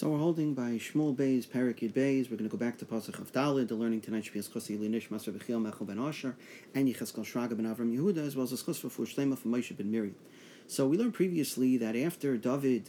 So we're holding by Shmuel Beis, Parakid Beis. We're going to go back to Pasuk of Dalid. The learning tonight should be Eskosi Linish Maser Bechil Mechel Ben Asher and Yecheskel Shraga Ben Avram Yehuda, as well as Eskos for Shlema for Moshe Ben Miriam. So we learned previously that after David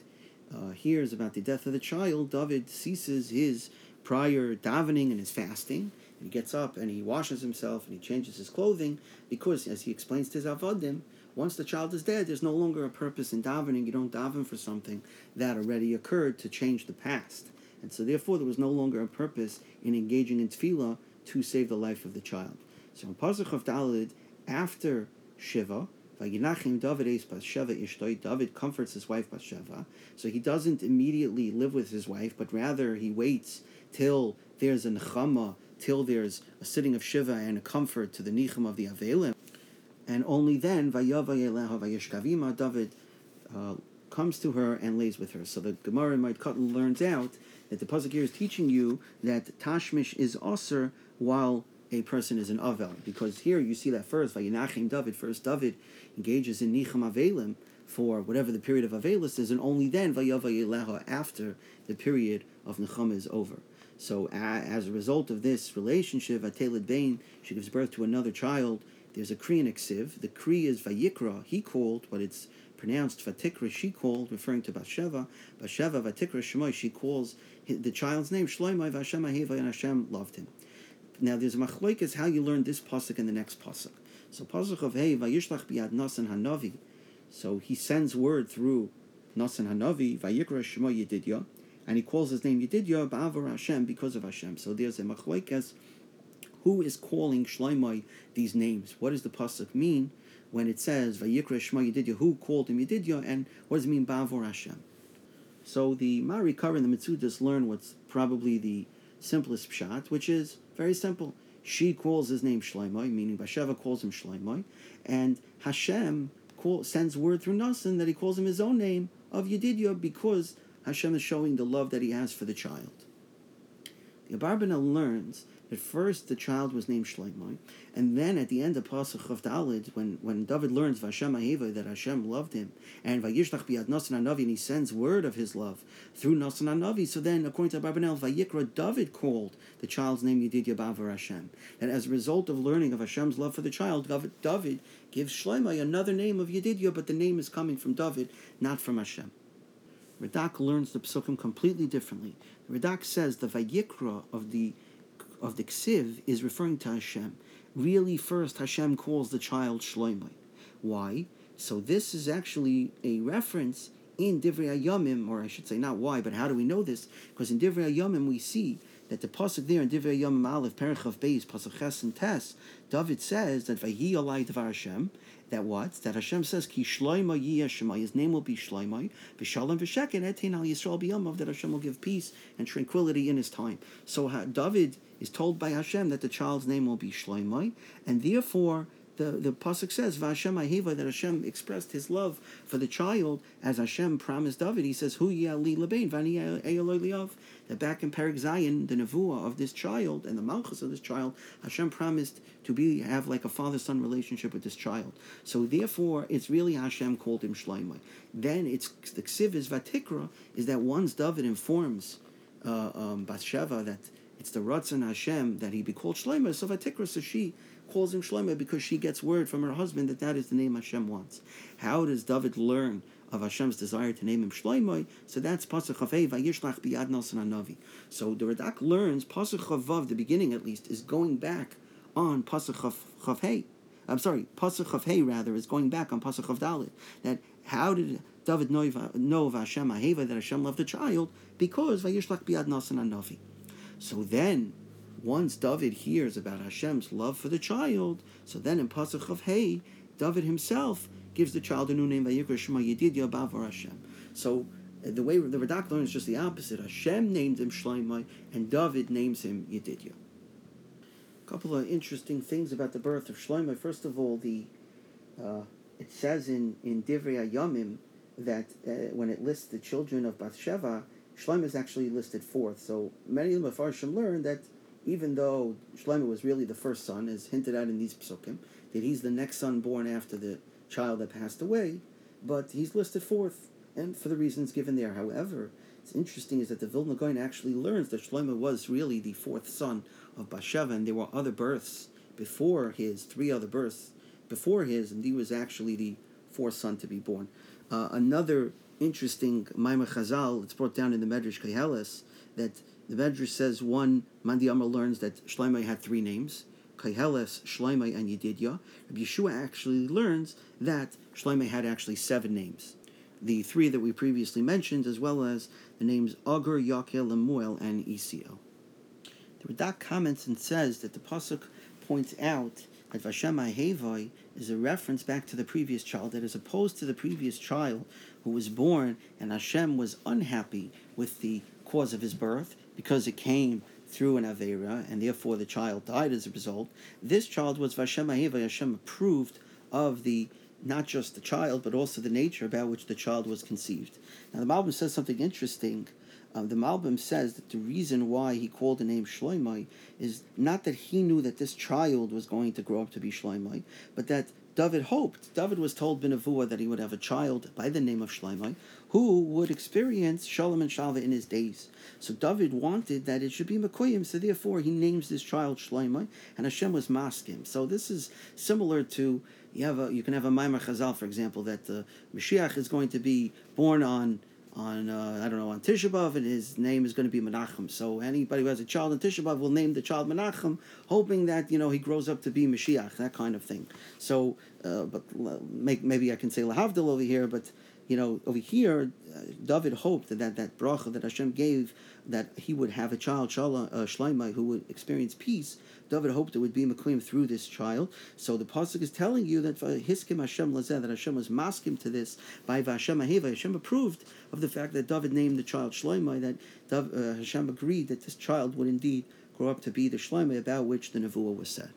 uh, hears about the death of the child, David ceases his prior davening and his fasting. And he gets up and he washes himself and he changes his clothing because, as he explains to his Avadim, once the child is dead, there's no longer a purpose in davening. You don't daven for something that already occurred to change the past. And so, therefore, there was no longer a purpose in engaging in tefillah to save the life of the child. So, in Pasuk of Dalid, after Shiva, Vayinachim David es Sheva Ishtoi, David comforts his wife Bathsheba. So he doesn't immediately live with his wife, but rather he waits till there's a nechama, till there's a sitting of Shiva and a comfort to the nicham of the Avelim and only then David uh, comes to her and lays with her. So the Gemara in Katan learns out that the pasuk here is teaching you that tashmish is aser while a person is an avel, because here you see that first Vayinachim David. First David engages in nicham avelim for whatever the period of avelis is, and only then Vayava after the period of nechama is over. So as a result of this relationship, Atelid Bain, she gives birth to another child there's a Kri and. The Kri is Vayikra, he called, but it's pronounced Vatikra, she called, referring to Bathsheba. Bathsheba, Vatikra, Shemoy, she calls the child's name Shloimai, Vashem Aheva, and Hashem loved him. Now there's a machloikas how you learn this pasuk and the next pasuk. So pasuk of Hey, Vayishlach biad Nasan Hanavi. So he sends word through Nasan Hanavi, Vayikra Shemoy Yedidya, and he calls his name Yedidya, Ba'avar Hashem, because of Hashem. So there's a machloikas who is calling Shloimei these names? What does the pasuk mean when it says Vayikra Shema Yedidya? Who called him Yedidya? And what does it mean Bavor Hashem? So the Mahari Kara and the Mitzudas learn what's probably the simplest pshat, which is very simple. She calls his name Shloimei, meaning Basheva calls him Shloimei, and Hashem call, sends word through Nasan that he calls him his own name of Yedidya because Hashem is showing the love that he has for the child. The Abarbanel learns at first, the child was named Shloimeh, and then at the end of Pasuk of Dalid, when, when David learns Vashem Aheva that Hashem loved him, and Vayishlach biad Nasan Navi, and he sends word of his love through Nasan Navi. So then, according to Barbanel, Vayikra, David called the child's name Yedidya Bavar Hashem. And as a result of learning of Hashem's love for the child, David gives Shloimeh another name of Yedidya, but the name is coming from David, not from Hashem. Radak learns the psukim completely differently. Radak says the Vayikra of the of the Ksiv is referring to Hashem. Really, first, Hashem calls the child Shloimeh. Why? So this is actually a reference in Divrei Yomim, or I should say not why, but how do we know this? Because in Divrei Yomim we see that the pasuk there in Divrei Yomim Aleph Perichav Beis Pasuk Ches and Tes, David says that Vayi Alai Devar Hashem, that what? That Hashem says, Ki Shloima Shema, his name will be Shloimai. Vishalom Visheket, Etin Al Yisrael Biyamav, that Hashem will give peace and tranquility in his time. So David is told by Hashem that the child's name will be Shloimai, and therefore the, the pasuk says, "Vashem ahiva," that Hashem expressed His love for the child, as Hashem promised David. He says, "Hu li lebein vani liav." That back in Perik Zion, the nevuah of this child and the malchus of this child, Hashem promised to be have like a father-son relationship with this child. So therefore, it's really Hashem called him Shloimai. Then it's the ksiv is vatikra is that once David informs uh, um, Bathsheba that it's the Ratzon Hashem that he be called Shlomo. So Vatikra, so she calls him Shlomo because she gets word from her husband that that is the name Hashem wants. How does David learn of Hashem's desire to name him Shlomo? So that's Pasuk Chavei Vayishlach Biad Hanavi. So the Radak learns Pasuk Chavav, the beginning at least, is going back on Pasuk Chavei. I'm sorry, Pasuk Chavei rather is going back on Pasuk Chavdalit. That how did David know, of Hashem Aheva that Hashem loved the child? Because Vayishlach Biad Nasan Hanavi. So then, once David hears about Hashem's love for the child, so then in Pasuk of Hey, David himself gives the child a new name, Vayikra Shema Yedidya Bavar Hashem. So uh, the way the Radak learns is just the opposite. Hashem named him Shloimeh, and David names him Yedidya. A couple of interesting things about the birth of Shloimeh. First of all, the uh, it says in in Divrei Yomim that uh, when it lists the children of Bathsheba, Shlomo is actually listed fourth. So many of the Mefarshim learn that even though Shlomo was really the first son, as hinted at in these psukim, that he's the next son born after the child that passed away, but he's listed fourth, and for the reasons given there. However, It's interesting is that the Vilna Gaon actually learns that Shlomo was really the fourth son of Basheva, and there were other births before his, three other births before his, and he was actually the fourth son to be born. Uh, another interesting Maimah Chazal, it's brought down in the Medrash Kehelis, that the Medrash says one, Mandi Amar learns that Shlomo had three names, Kehelis, Shlomo, and Yedidya. Rabbi Yeshua actually learns that Shlomo had actually seven names. The three that we previously mentioned, as well as the names Agur, Yakel, Lemuel, and Isiel. The Radak comments and says that the Pasuk points out that Vashem Hevai is a reference back to the previous child, that as opposed to the previous child who was born and Hashem was unhappy with the cause of his birth because it came through an Avera and therefore the child died as a result, this child was Vashem Hevai, Hashem approved of the not just the child, but also the nature about which the child was conceived. Now, the Malbim says something interesting um, the Malbim says that the reason why he called the name Shloimai is not that he knew that this child was going to grow up to be Shloimai, but that David hoped. David was told Benavua that he would have a child by the name of Shloimai who would experience Shalom and Shalva in his days. So David wanted that it should be Mekoyim, so therefore he names this child Shloimai, and Hashem was masking. So this is similar to you have a, you can have a Maimar Chazal, for example, that the Mashiach is going to be born on on uh, I don't know on Tisha B'av, and his name is going to be Menachem. So anybody who has a child on Tisha B'av will name the child Menachem, hoping that you know he grows up to be Mashiach, that kind of thing. So, uh, but uh, make, maybe I can say Lahavdil over here, but you know, over here, uh, David hoped that, that that bracha that Hashem gave, that he would have a child, Shala, uh, Shloimeh, who would experience peace. David hoped it would be Meklim through this child. So the pasuk is telling you that Hiskim Hashem Lazeh, that Hashem was masking to this by Vashem Aheva. Hashem approved of the fact that David named the child Shloimeh, that Dav, uh, Hashem agreed that this child would indeed grow up to be the Shloimeh about which the Nevuah was said.